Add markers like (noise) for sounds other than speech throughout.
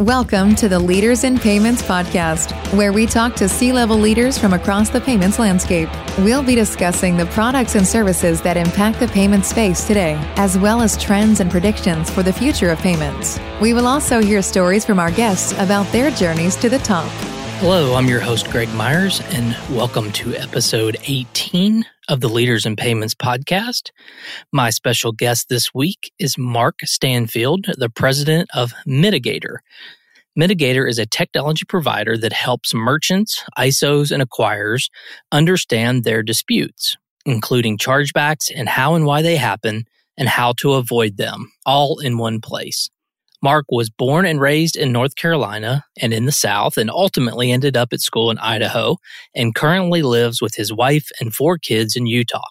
Welcome to the Leaders in Payments podcast, where we talk to C level leaders from across the payments landscape. We'll be discussing the products and services that impact the payment space today, as well as trends and predictions for the future of payments. We will also hear stories from our guests about their journeys to the top. Hello, I'm your host, Greg Myers, and welcome to episode 18 of the Leaders in Payments podcast. My special guest this week is Mark Stanfield, the president of Midigator. Midigator is a technology provider that helps merchants, ISOs, and acquirers understand their disputes, including chargebacks and how and why they happen and how to avoid them, all in one place. Mark was born and raised in North Carolina and in the South, and ultimately ended up at school in Idaho, and currently lives with his wife and four kids in Utah.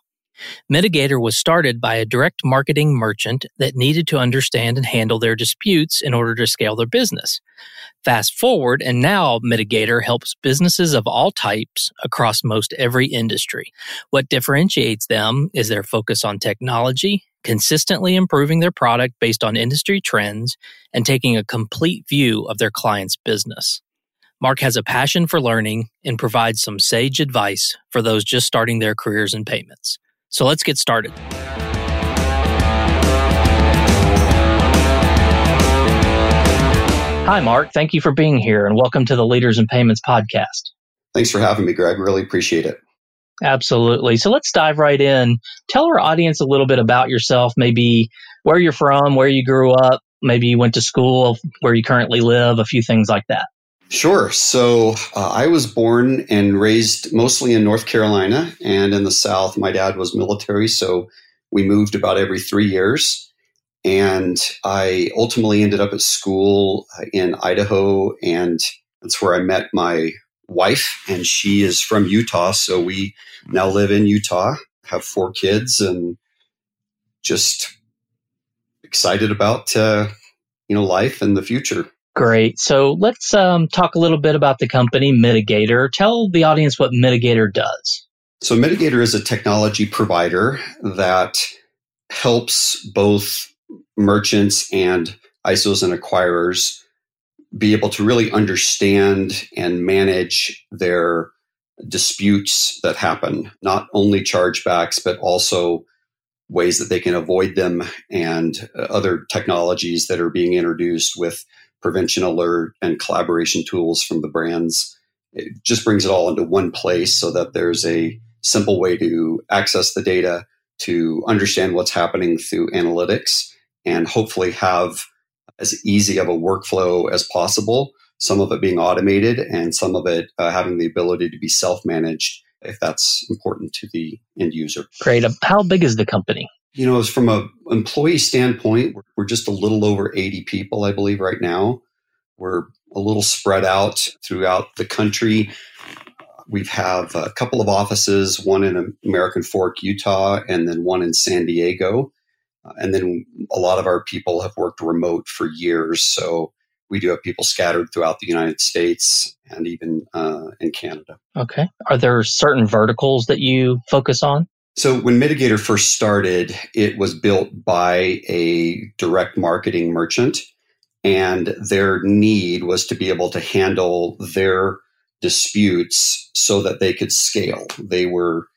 Midigator was started by a direct marketing merchant that needed to understand and handle their disputes in order to scale their business. Fast forward, and now Midigator helps businesses of all types across most every industry. What differentiates them is their focus on technology, consistently improving their product based on industry trends, and taking a complete view of their client's business. Mark has a passion for learning and provides some sage advice for those just starting their careers in payments. So let's get started. Hi, Mark. Thank you for being here and welcome to the Leaders in Payments podcast. Thanks for having me, Greg. Really appreciate it. Absolutely. So let's dive right in. Tell our audience a little bit about yourself, maybe where you're from, where you grew up, maybe you went to school, where you currently live, a few things like that. Sure. So uh, I was born and raised mostly in North Carolina and in the South. My dad was military, so we moved about every three years. And I ultimately ended up at school uh, in Idaho, and that's where I met my wife, and she is from Utah. So we now live in Utah, have four kids, and just excited about uh, you know life and the future. Great. So let's um, talk a little bit about the company Midigator. Tell the audience what Midigator does. So Midigator is a technology provider that helps both merchants and ISOs and acquirers be able to really understand and manage their disputes that happen, not only chargebacks, but also ways that they can avoid them and other technologies that are being introduced with prevention alert and collaboration tools from the brands. It just brings it all into one place so that there's a simple way to access the data, to understand what's happening through analytics, and hopefully have as easy of a workflow as possible. Some of it being automated and some of it uh, having the ability to be self managed if that's important to the end user. Great. How big is the company? You know, from a employee standpoint, we're, we're just a little over 80 people, I believe, right now. We're a little spread out throughout the country. We have a couple of offices, one in American Fork, Utah, and then one in San Diego. Uh, and then a lot of our people have worked remote for years. So we do have people scattered throughout the United States and even uh, in Canada. Okay. Are there certain verticals that you focus on? So when Midigator first started, it was built by a direct marketing merchant, and their need was to be able to handle their disputes so that they could scale. They were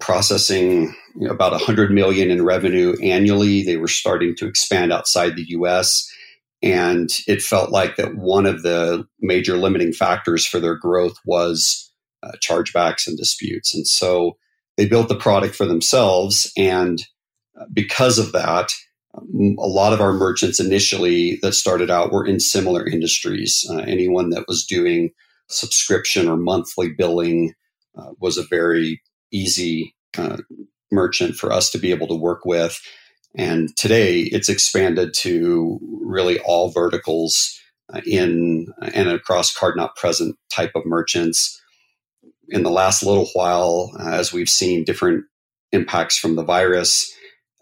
processing about 100 million in revenue annually. They were starting to expand outside the US. And it felt like that one of the major limiting factors for their growth was uh, chargebacks and disputes. And so they built the product for themselves. And uh, because of that, um, a lot of our merchants initially that started out were in similar industries. Uh, anyone that was doing subscription or monthly billing uh, was a very easy uh, merchant for us to be able to work with. And today it's expanded to really all verticals uh, in and across card not present type of merchants. In the last little while, uh, as we've seen different impacts from the virus,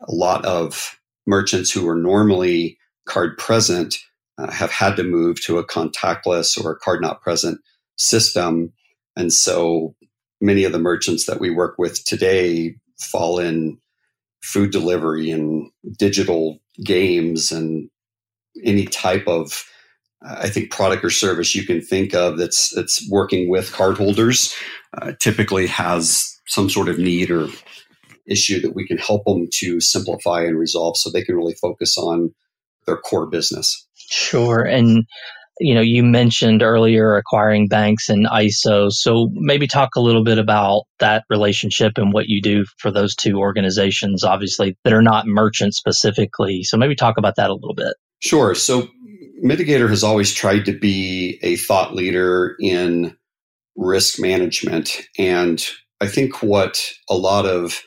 a lot of merchants who are normally card present uh, have had to move to a contactless or a card not present system. And so many of the merchants that we work with today fall in food delivery and digital games and any type of I think product or service you can think of that's that's working with cardholders uh, typically has some sort of need or issue that we can help them to simplify and resolve so they can really focus on their core business. Sure. And you know, you mentioned earlier acquiring banks and ISO. So maybe talk a little bit about that relationship and what you do for those two organizations, obviously, that are not merchant specifically. So maybe talk about that a little bit. Sure. So Midigator has always tried to be a thought leader in risk management. And I think what a lot of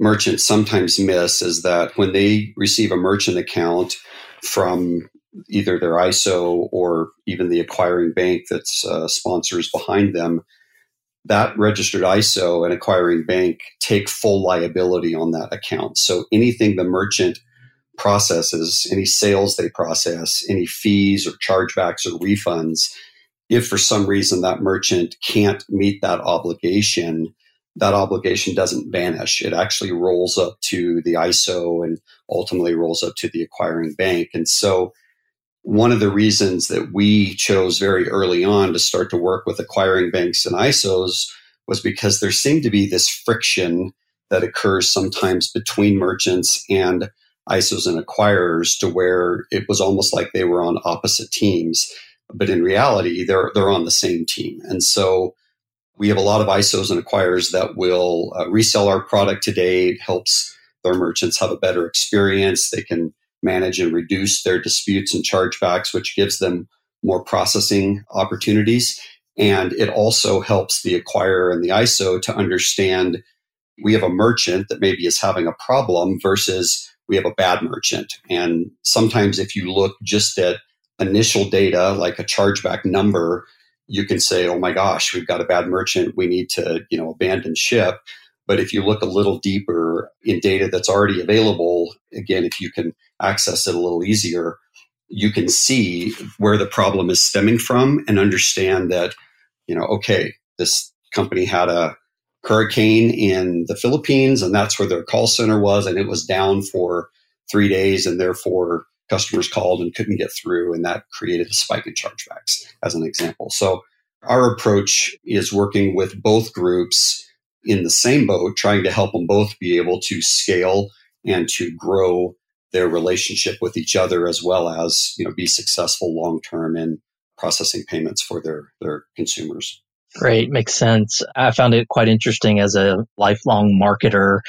merchants sometimes miss is that when they receive a merchant account from either their ISO or even the acquiring bank that's uh, sponsors behind them, that registered ISO and acquiring bank take full liability on that account. So anything the merchant processes, any sales they process, any fees or chargebacks or refunds, if for some reason that merchant can't meet that obligation, that obligation doesn't vanish. It actually rolls up to the ISO and ultimately rolls up to the acquiring bank. And so one of the reasons that we chose very early on to start to work with acquiring banks and ISOs was because there seemed to be this friction that occurs sometimes between merchants and ISOs and acquirers to where it was almost like they were on opposite teams. But in reality, they're, they're on the same team. And so we have a lot of ISOs and acquirers that will uh, resell our product today. It helps their merchants have a better experience. They can manage and reduce their disputes and chargebacks, which gives them more processing opportunities. And it also helps the acquirer and the ISO to understand we have a merchant that maybe is having a problem versus we have a bad merchant. And sometimes if you look just at initial data, like a chargeback number, you can say, oh my gosh, we've got a bad merchant. We need to, you know, abandon ship. But if you look a little deeper in data that's already available, again, if you can access it a little easier, you can see where the problem is stemming from and understand that, you know, okay, this company had a hurricane in the Philippines and that's where their call center was and it was down for three days and therefore customers called and couldn't get through and that created a spike in chargebacks as an example. So our approach is working with both groups in the same boat, trying to help them both be able to scale and to grow their relationship with each other as well as you know be successful long term in processing payments for their their consumers Great, makes sense. I found it quite interesting as a lifelong marketer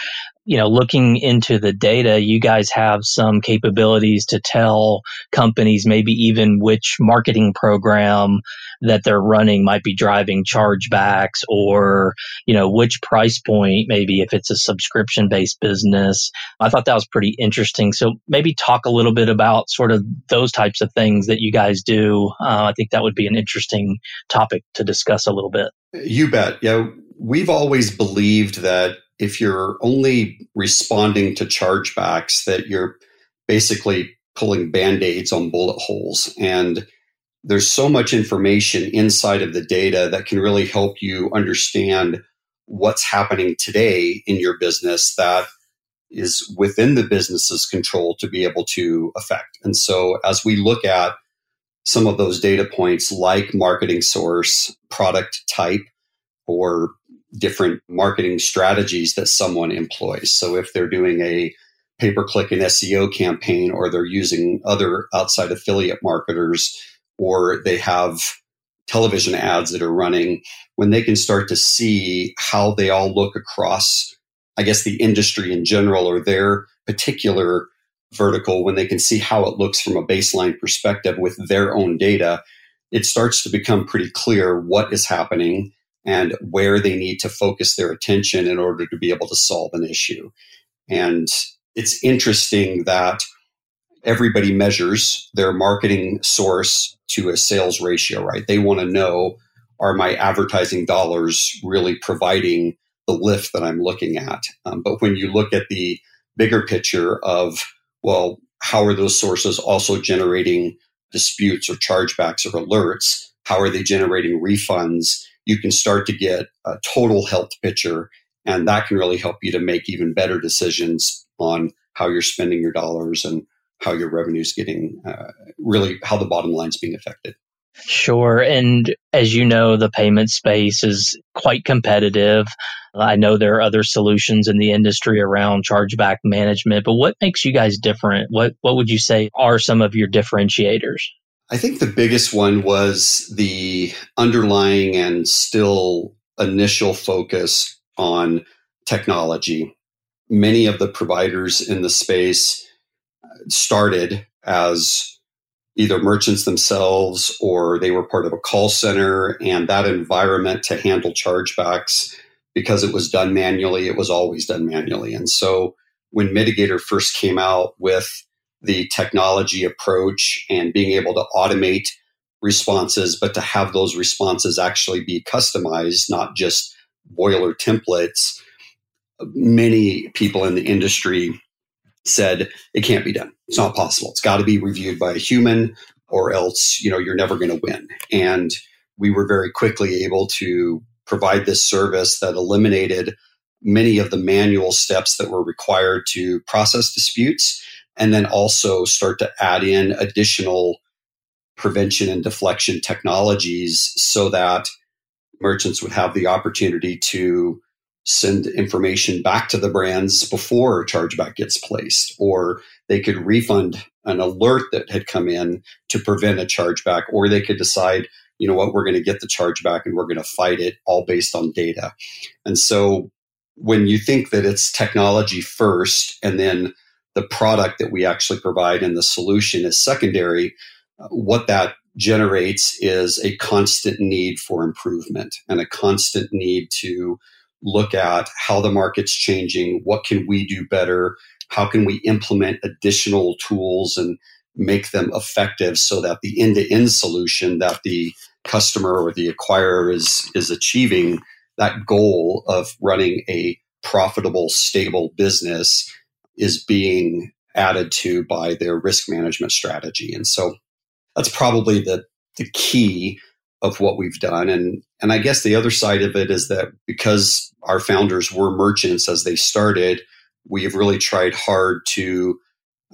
you know, looking into the data, you guys have some capabilities to tell companies maybe even which marketing program that they're running might be driving chargebacks or, you know, which price point, maybe if it's a subscription based business. I thought that was pretty interesting. So maybe talk a little bit about sort of those types of things that you guys do. Uh, I think that would be an interesting topic to discuss a little bit. You bet. Yeah. We've always believed that if you're only responding to chargebacks, that you're basically pulling band aids on bullet holes. And there's so much information inside of the data that can really help you understand what's happening today in your business that is within the business's control to be able to affect. And so as we look at some of those data points like marketing source, product type, or different marketing strategies that someone employs. So if they're doing a pay per click and SEO campaign, or they're using other outside affiliate marketers, or they have television ads that are running, when they can start to see how they all look across, I guess, the industry in general or their particular vertical, when they can see how it looks from a baseline perspective with their own data, it starts to become pretty clear what is happening and where they need to focus their attention in order to be able to solve an issue. And it's interesting that everybody measures their marketing source to a sales ratio, right? They want to know are my advertising dollars really providing the lift that I'm looking at? Um, but when you look at the bigger picture of, well, how are those sources also generating disputes or chargebacks or alerts? How are they generating refunds? You can start to get a total health picture. And that can really help you to make even better decisions on how you're spending your dollars and how your revenue is getting uh, really how the bottom line is being affected. Sure. And as you know, the payment space is quite competitive. I know there are other solutions in the industry around chargeback management, but what makes you guys different? What what would you say are some of your differentiators? I think the biggest one was the underlying and still initial focus on technology. Many of the providers in the space started as either merchants themselves or they were part of a call center and that environment to handle chargebacks because it was done manually it was always done manually and so when midigator first came out with the technology approach and being able to automate responses but to have those responses actually be customized not just boiler templates many people in the industry said it can't be done. It's not possible. It's got to be reviewed by a human or else, you know, you're never going to win. And we were very quickly able to provide this service that eliminated many of the manual steps that were required to process disputes and then also start to add in additional prevention and deflection technologies so that merchants would have the opportunity to send information back to the brands before a chargeback gets placed, or they could refund an alert that had come in to prevent a chargeback, or they could decide, you know what, we're going to get the chargeback and we're going to fight it all based on data. And so when you think that it's technology first and then the product that we actually provide and the solution is secondary, uh, what that generates is a constant need for improvement and a constant need to look at how the market's changing, what can we do better, how can we implement additional tools and make them effective so that the end-to-end solution that the customer or the acquirer is is achieving that goal of running a profitable stable business is being added to by their risk management strategy and so that's probably the the key of what we've done. And and I guess the other side of it is that because our founders were merchants as they started, we have really tried hard to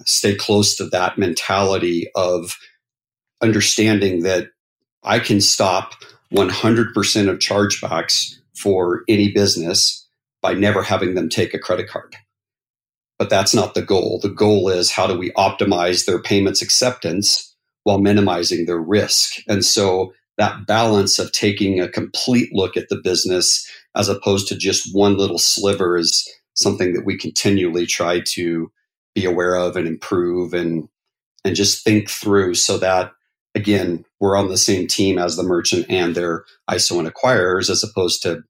stay close to that mentality of understanding that I can stop 100% of chargebacks for any business by never having them take a credit card. But that's not the goal. The goal is how do we optimize their payments acceptance while minimizing their risk? And so that balance of taking a complete look at the business as opposed to just one little sliver is something that we continually try to be aware of and improve and and just think through so that again we're on the same team as the merchant and their ISO and acquirers as opposed to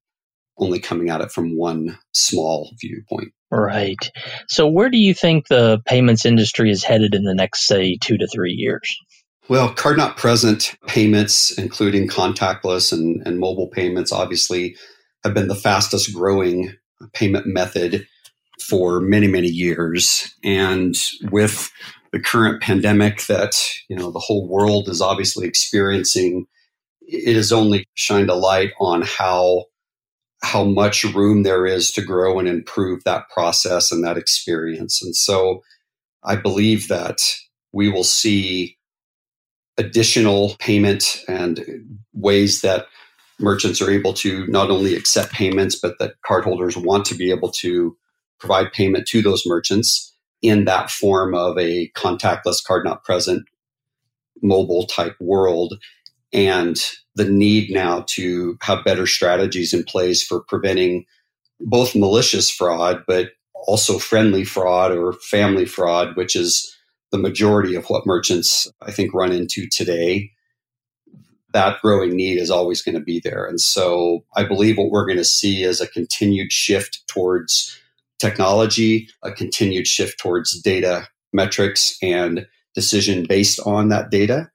only coming at it from one small viewpoint. Right. So where do you think the payments industry is headed in the next say 2 to 3 years? Well, card not present payments, including contactless and, and mobile payments, obviously have been the fastest growing payment method for many, many years. And with the current pandemic that, you know, the whole world is obviously experiencing, it has only shined a light on how how much room there is to grow and improve that process and that experience. And so I believe that we will see additional payment and ways that merchants are able to not only accept payments, but that cardholders want to be able to provide payment to those merchants in that form of a contactless card not present mobile type world and the need now to have better strategies in place for preventing both malicious fraud but also friendly fraud or family fraud which is the majority of what merchants, I think, run into today, that growing need is always going to be there. And so I believe what we're going to see is a continued shift towards technology, a continued shift towards data metrics and decision based on that data.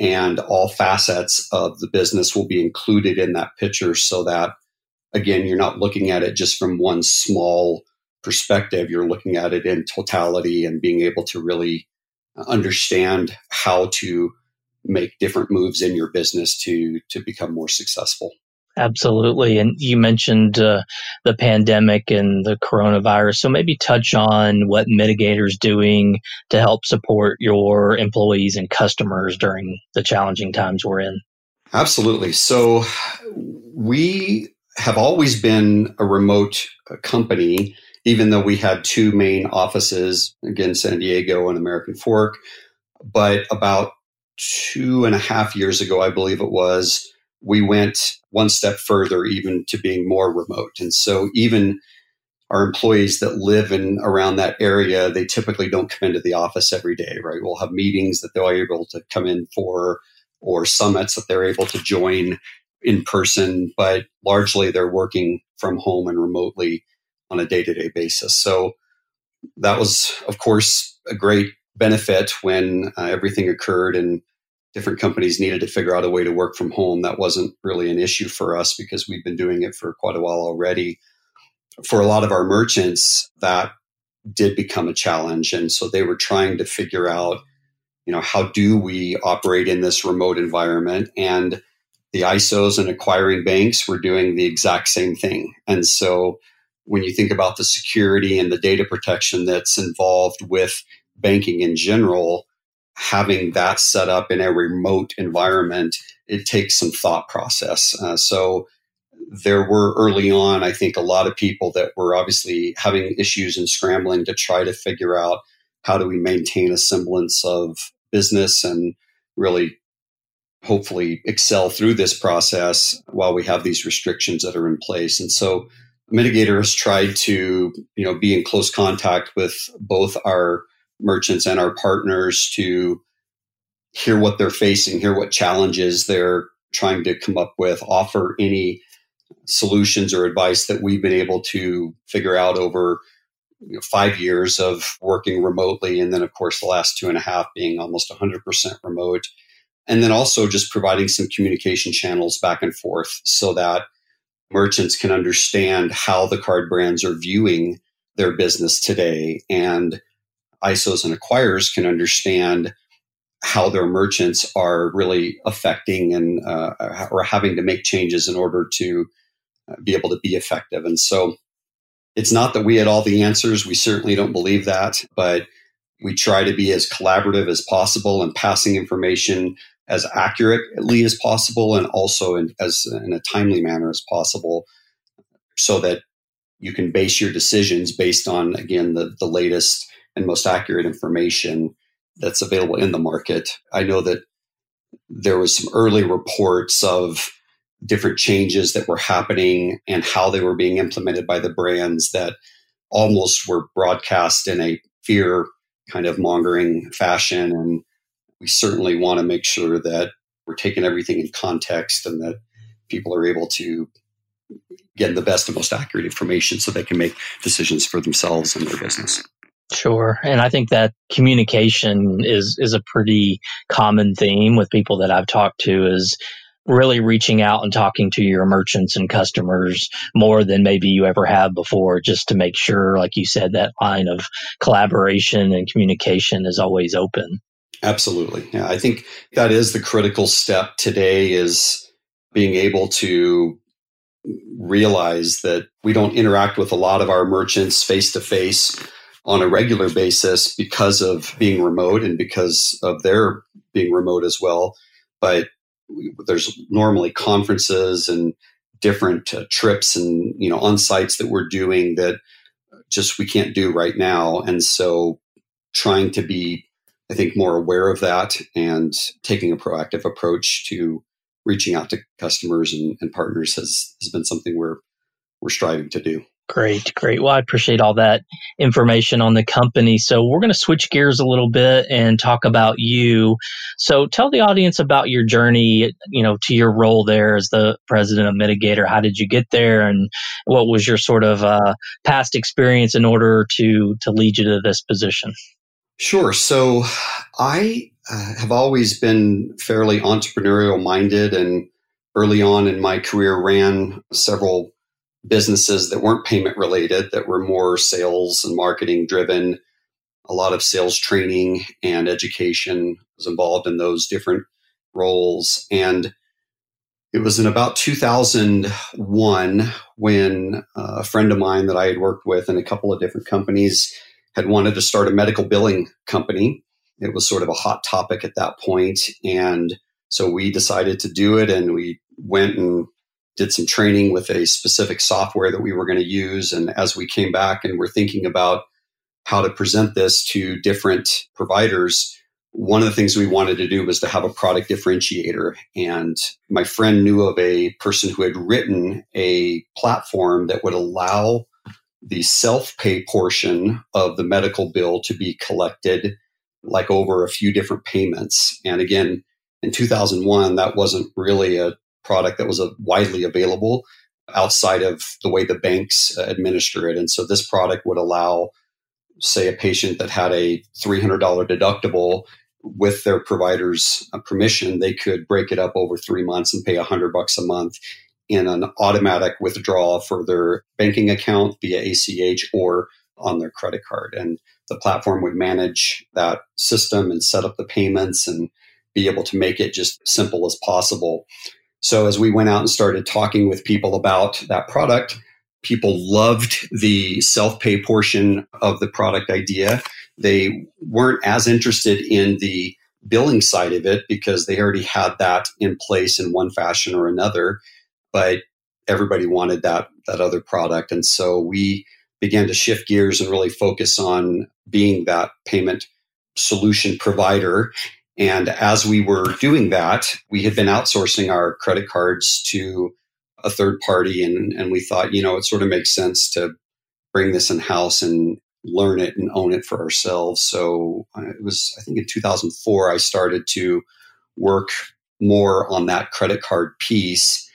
And all facets of the business will be included in that picture so that, again, you're not looking at it just from one small perspective. You're looking at it in totality and being able to really understand how to make different moves in your business to to become more successful. Absolutely. And you mentioned uh, the pandemic and the coronavirus. So maybe touch on what Midigator's doing to help support your employees and customers during the challenging times we're in. Absolutely. So we have always been a remote company, even though we had two main offices, again, San Diego and American Fork. But about two and a half years ago, I believe it was, we went one step further, even to being more remote. And so, even our employees that live in around that area, they typically don't come into the office every day, right? We'll have meetings that they're able to come in for or summits that they're able to join in person, but largely they're working from home and remotely on a day to day basis. So that was, of course, a great benefit when uh, everything occurred and different companies needed to figure out a way to work from home. That wasn't really an issue for us because we've been doing it for quite a while already. For a lot of our merchants, that did become a challenge. And so they were trying to figure out, you know, how do we operate in this remote environment? And the ISOs and acquiring banks were doing the exact same thing. And so when you think about the security and the data protection that's involved with banking in general, having that set up in a remote environment, it takes some thought process. Uh, so there were early on, I think, a lot of people that were obviously having issues and scrambling to try to figure out how do we maintain a semblance of business and really hopefully excel through this process while we have these restrictions that are in place. And so Midigator has tried to, you know, be in close contact with both our merchants and our partners to hear what they're facing, hear what challenges they're trying to come up with, offer any solutions or advice that we've been able to figure out over you know, five years of working remotely. And then, of course, the last two and a half being almost 100% remote. And then also just providing some communication channels back and forth so that merchants can understand how the card brands are viewing their business today and ISOs and acquirers can understand how their merchants are really affecting and uh, or having to make changes in order to uh, be able to be effective. And so it's not that we had all the answers. We certainly don't believe that, but we try to be as collaborative as possible and passing information as accurately as possible and also in, as in a timely manner as possible so that you can base your decisions based on again the, the latest and most accurate information that's available in the market. I know that there was some early reports of different changes that were happening and how they were being implemented by the brands that almost were broadcast in a fear kind of mongering fashion and we certainly want to make sure that we're taking everything in context and that people are able to get the best and most accurate information so they can make decisions for themselves and their business. Sure. And I think that communication is is a pretty common theme with people that I've talked to is really reaching out and talking to your merchants and customers more than maybe you ever have before just to make sure like you said that line of collaboration and communication is always open. Absolutely. Yeah, I think that is the critical step today is being able to realize that we don't interact with a lot of our merchants face to face on a regular basis because of being remote and because of their being remote as well. But there's normally conferences and different uh, trips and you know on sites that we're doing that just we can't do right now and so trying to be i think more aware of that and taking a proactive approach to reaching out to customers and, and partners has has been something we're we're striving to do Great, great. Well, I appreciate all that information on the company. So we're going to switch gears a little bit and talk about you. So tell the audience about your journey, you know, to your role there as the president of Midigator. How did you get there, and what was your sort of uh, past experience in order to to lead you to this position? Sure. So I uh, have always been fairly entrepreneurial minded, and early on in my career ran several businesses that weren't payment related, that were more sales and marketing driven. A lot of sales training and education was involved in those different roles. And it was in about 2001 when uh, a friend of mine that I had worked with in a couple of different companies had wanted to start a medical billing company. It was sort of a hot topic at that point, and so we decided to do it, and we went and did some training with a specific software that we were going to use. And as we came back and we're thinking about how to present this to different providers, one of the things we wanted to do was to have a product differentiator. And my friend knew of a person who had written a platform that would allow the self pay portion of the medical bill to be collected like over a few different payments. And again, in 2001, that wasn't really a product that was a widely available outside of the way the banks administer it. And so this product would allow, say, a patient that had a $300 deductible with their provider's uh, permission, they could break it up over three months and pay a hundred bucks a month in an automatic withdrawal for their banking account via ACH or on their credit card. And the platform would manage that system and set up the payments and be able to make it just simple as possible. So as we went out and started talking with people about that product, people loved the self-pay portion of the product idea they weren't as interested in the billing side of it because they already had that in place in one fashion or another. But everybody wanted that that other product, and so we began to shift gears and really focus on being that payment solution provider. And as we were doing that, we had been outsourcing our credit cards to a third party, and, and we thought, you know, it sort of makes sense to bring this in house and learn it and own it for ourselves. So uh, it was, I think in 2004, I started to work more on that credit card piece.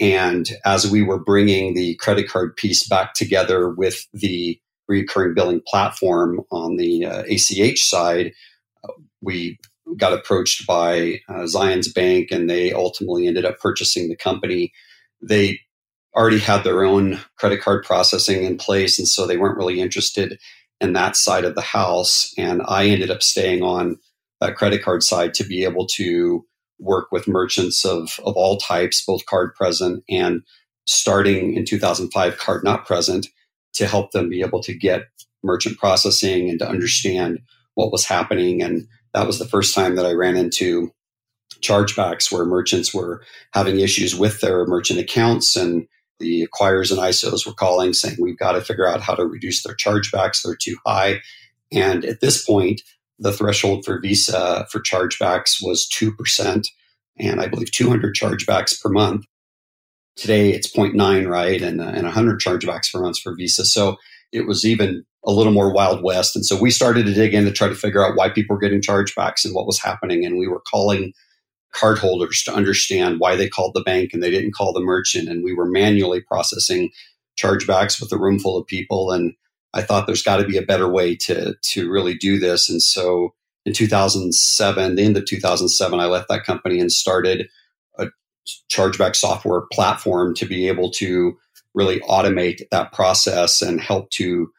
And as we were bringing the credit card piece back together with the recurring billing platform on the uh, ACH side, uh, we got approached by uh, Zions Bank and they ultimately ended up purchasing the company. They already had their own credit card processing in place. And so they weren't really interested in that side of the house. And I ended up staying on that credit card side to be able to work with merchants of, of all types, both card present and starting in 2005, card not present, to help them be able to get merchant processing and to understand what was happening. And that was the first time that I ran into chargebacks where merchants were having issues with their merchant accounts and the acquirers and ISOs were calling saying we've got to figure out how to reduce their chargebacks. They're too high. And at this point, the threshold for Visa for chargebacks was 2%, and I believe 200 chargebacks per month. Today it's 0.9, right? And, uh, and 100 chargebacks per month for Visa. So it was even a little more Wild West. And so we started to dig in to try to figure out why people were getting chargebacks and what was happening. And we were calling cardholders to understand why they called the bank and they didn't call the merchant. And we were manually processing chargebacks with a room full of people. And I thought there's got to be a better way to, to really do this. And so in 2007, the end of 2007, I left that company and started a chargeback software platform to be able to really automate that process and help to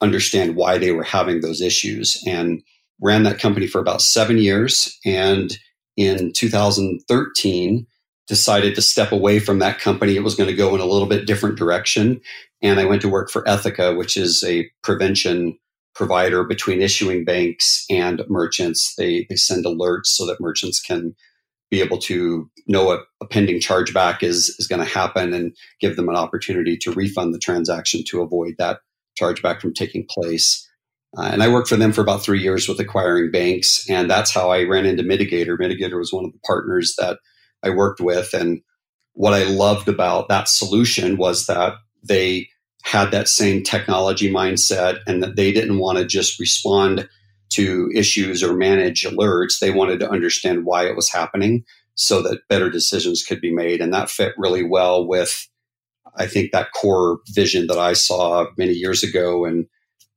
understand why they were having those issues. And ran that company for about seven years. And in 2013 decided to step away from that company. It was going to go in a little bit different direction. And I went to work for Ethoca, which is a prevention provider between issuing banks and merchants. They, they send alerts so that merchants can be able to know a, a pending chargeback is, is going to happen and give them an opportunity to refund the transaction to avoid that chargeback from taking place. Uh, and I worked for them for about three years with acquiring banks. And that's how I ran into Midigator. Midigator was one of the partners that I worked with. And what I loved about that solution was that they had that same technology mindset and that they didn't want to just respond to issues or manage alerts. They wanted to understand why it was happening so that better decisions could be made. And that fit really well with, I think, that core vision that I saw many years ago. And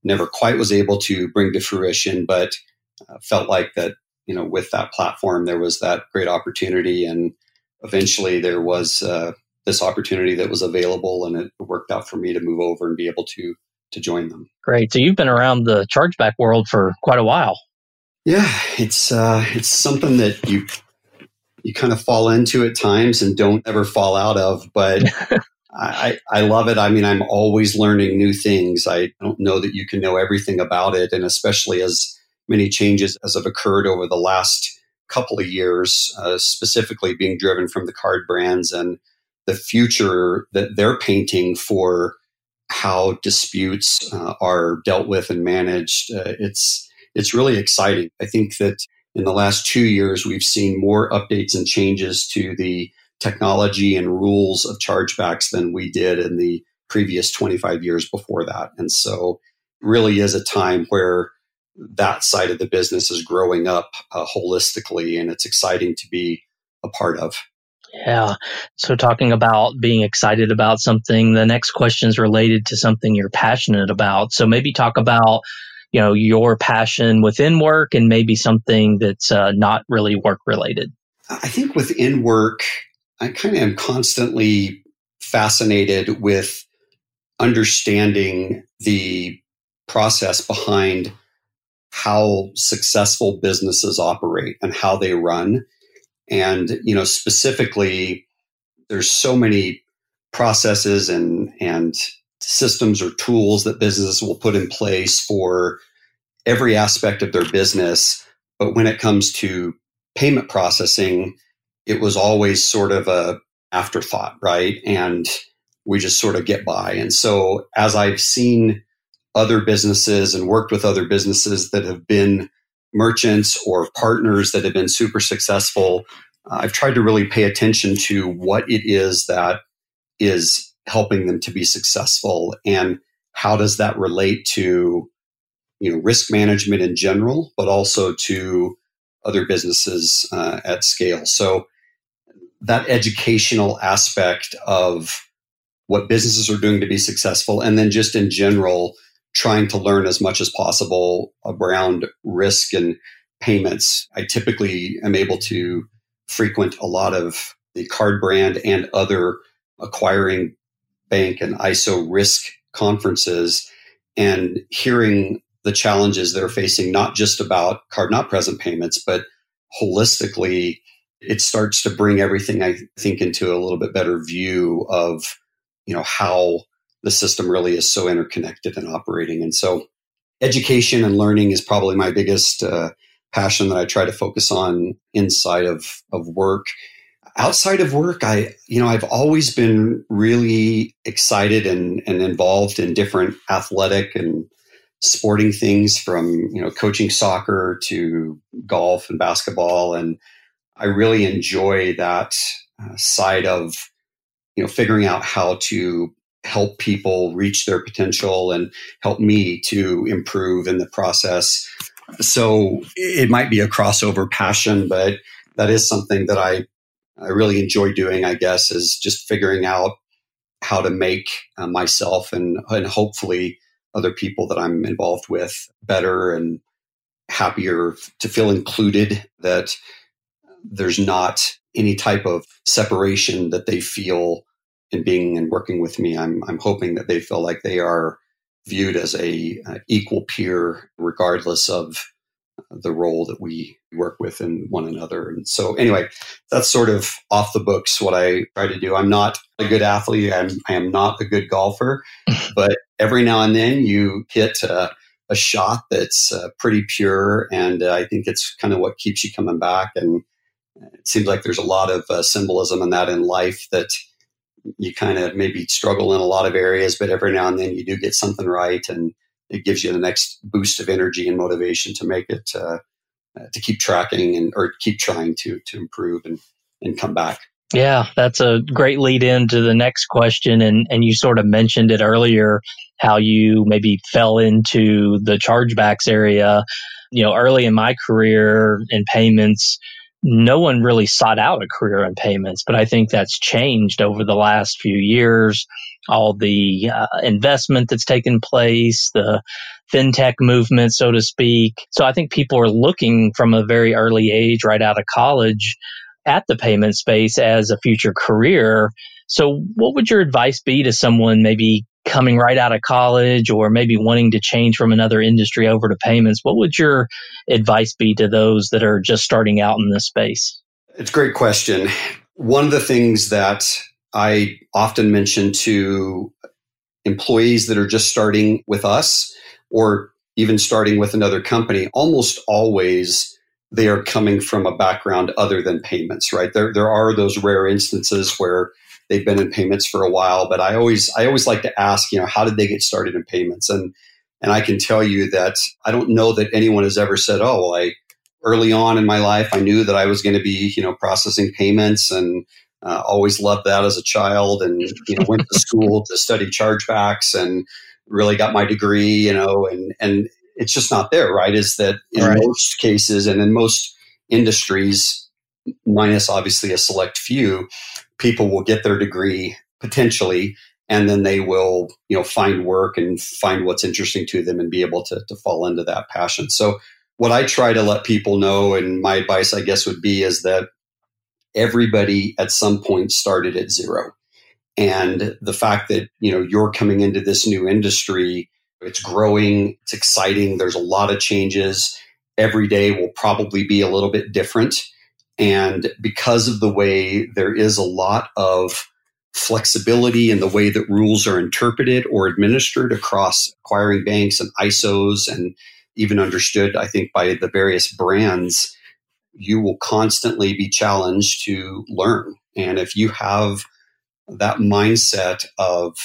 never quite was able to bring to fruition, but uh, felt like that, you know, with that platform, there was that great opportunity. And eventually there was uh, this opportunity that was available and it worked out for me to move over and be able to, to join them. Great. So you've been around the chargeback world for quite a while. Yeah, it's, uh, it's something that you you kind of fall into at times and don't ever fall out of. But (laughs) I, I love it. I mean, I'm always learning new things. I don't know that you can know everything about it. And especially as many changes as have occurred over the last couple of years, uh, specifically being driven from the card brands and the future that they're painting for how disputes uh, are dealt with and managed. Uh, it's it's really exciting. I think that in the last two years, we've seen more updates and changes to the technology and rules of chargebacks than we did in the previous 25 years before that. And so, really is a time where that side of the business is growing up uh, holistically, and it's exciting to be a part of. Yeah. So, talking about being excited about something, the next question is related to something you're passionate about. So, maybe talk about you know your passion within work and maybe something that's uh, not really work related i think within work i kind of am constantly fascinated with understanding the process behind how successful businesses operate and how they run and you know specifically there's so many processes and and systems or tools that businesses will put in place for every aspect of their business. But when it comes to payment processing, it was always sort of a afterthought, right? And we just sort of get by. And so as I've seen other businesses and worked with other businesses that have been merchants or partners that have been super successful, uh, I've tried to really pay attention to what it is that is helping them to be successful and how does that relate to you know risk management in general but also to other businesses uh, at scale so that educational aspect of what businesses are doing to be successful and then just in general trying to learn as much as possible around risk and payments. I typically am able to frequent a lot of the card brand and other acquiring bank and ISO risk conferences and hearing the challenges they're facing, not just about card not present payments, but holistically, it starts to bring everything I think into a little bit better view of, you know, how the system really is so interconnected and operating. And so education and learning is probably my biggest uh, passion that I try to focus on inside of, of work outside of work, I, you know, I've always been really excited and, and involved in different athletic and sporting things from, you know, coaching soccer to golf and basketball. And I really enjoy that uh, side of, you know, figuring out how to help people reach their potential and help me to improve in the process. So it might be a crossover passion, but that is something that I I really enjoy doing, I guess, is just figuring out how to make uh, myself and, and hopefully other people that I'm involved with better and happier to feel included, that there's not any type of separation that they feel in being and working with me. I'm, I'm hoping that they feel like they are viewed as a, a equal peer, regardless of the role that we work with in one another. And so, anyway, that's sort of off the books what I try to do. I'm not a good athlete. I'm, I am not a good golfer, (laughs) but every now and then you hit a, a shot that's uh, pretty pure. And uh, I think it's kind of what keeps you coming back. And it seems like there's a lot of uh, symbolism in that in life that you kind of maybe struggle in a lot of areas, but every now and then you do get something right. And it gives you the next boost of energy and motivation to make it uh, uh, to keep tracking and or keep trying to to improve and and come back. Yeah, that's a great lead in to the next question. And, and you sort of mentioned it earlier how you maybe fell into the chargebacks area. You know, early in my career in payments, no one really sought out a career in payments, but I think that's changed over the last few years. All the uh, investment that's taken place, the fintech movement, so to speak. So I think people are looking from a very early age, right out of college, at the payment space as a future career. So, what would your advice be to someone maybe coming right out of college or maybe wanting to change from another industry over to payments, what would your advice be to those that are just starting out in this space? It's a great question. One of the things that I often mention to employees that are just starting with us or even starting with another company, almost always they are coming from a background other than payments, right? There, there are those rare instances where they've been in payments for a while, but I always, I always like to ask, you know, how did they get started in payments? And, and I can tell you that I don't know that anyone has ever said, oh, well, I, early on in my life, I knew that I was going to be, you know, processing payments and uh, always loved that as a child and, you know, went to school to study chargebacks and really got my degree, you know, and, and it's just not there, right? Is that in right. most cases and in most industries, minus obviously a select few, people will get their degree potentially and then they will you know find work and find what's interesting to them and be able to, to fall into that passion so what i try to let people know and my advice i guess would be is that everybody at some point started at zero. And the fact that, you know, you're coming into this new industry, it's growing, it's exciting, there's a lot of changes. Every day will probably be a little bit different. And because of the way there is a lot of flexibility in the way that rules are interpreted or administered across acquiring banks and ISOs and even understood, I think, by the various brands, you will constantly be challenged to learn. And if you have that mindset of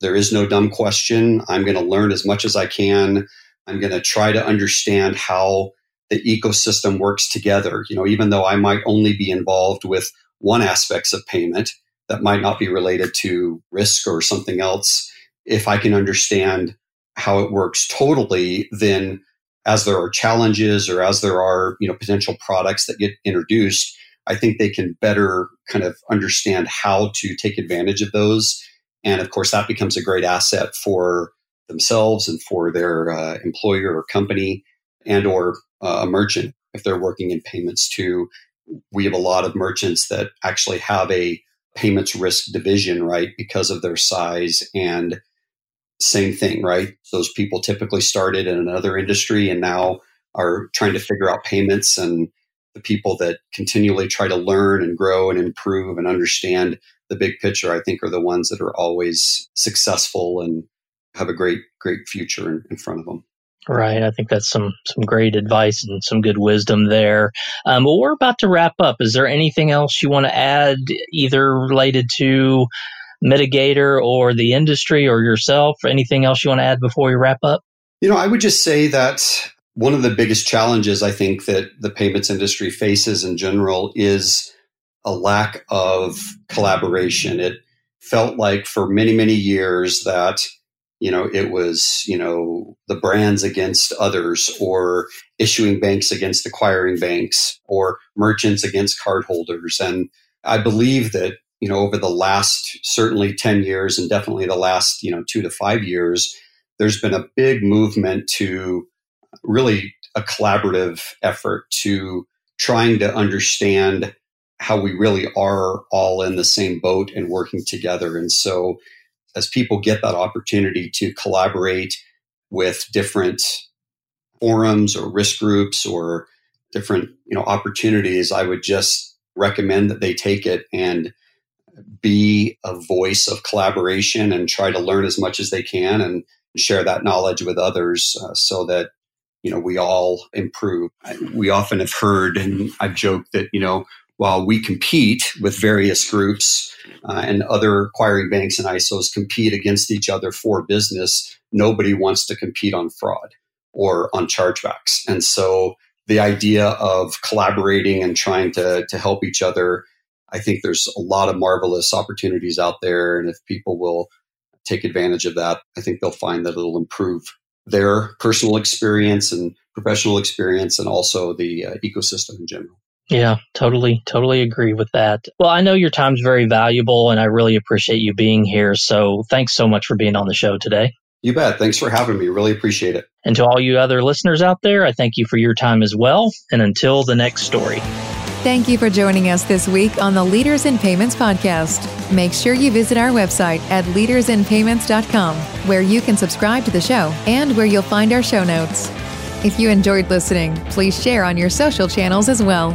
there is no dumb question, I'm going to learn as much as I can. I'm going to try to understand how the ecosystem works together. You know, even though I might only be involved with one aspects of payment that might not be related to risk or something else, if I can understand how it works totally, then as there are challenges or as there are you know potential products that get introduced i think they can better kind of understand how to take advantage of those and of course that becomes a great asset for themselves and for their uh, employer or company and or uh, a merchant if they're working in payments too we have a lot of merchants that actually have a payments risk division right because of their size and same thing, right? Those people typically started in another industry and now are trying to figure out payments and the people that continually try to learn and grow and improve and understand the big picture, I think are the ones that are always successful and have a great, great future in, in front of them. Right. I think that's some some great advice and some good wisdom there. Um, but we're about to wrap up. Is there anything else you want to add, either related to Midigator or the industry or yourself? Anything else you want to add before we wrap up? You know, I would just say that one of the biggest challenges I think that the payments industry faces in general is a lack of collaboration. It felt like for many, many years that, you know, it was, you know, the brands against others or issuing banks against acquiring banks or merchants against cardholders. And I believe that you know, over the last certainly 10 years and definitely the last, you know, two to five years, there's been a big movement to really a collaborative effort to trying to understand how we really are all in the same boat and working together. And so as people get that opportunity to collaborate with different forums or risk groups or different, you know, opportunities, I would just recommend that they take it and be a voice of collaboration and try to learn as much as they can and share that knowledge with others uh, so that you know we all improve. We often have heard and i've joked that you know while we compete with various groups uh, and other acquiring banks and isos compete against each other for business nobody wants to compete on fraud or on chargebacks and so the idea of collaborating and trying to, to help each other I think there's a lot of marvelous opportunities out there. And if people will take advantage of that, I think they'll find that it'll improve their personal experience and professional experience and also the uh, ecosystem in general. Yeah, totally, totally agree with that. Well, I know your time's very valuable and I really appreciate you being here. So thanks so much for being on the show today. You bet. Thanks for having me. Really appreciate it. And to all you other listeners out there, I thank you for your time as well. And until the next story. Thank you for joining us this week on the Leaders in Payments podcast. Make sure you visit our website at leadersinpayments.com, where you can subscribe to the show and where you'll find our show notes. If you enjoyed listening, please share on your social channels as well.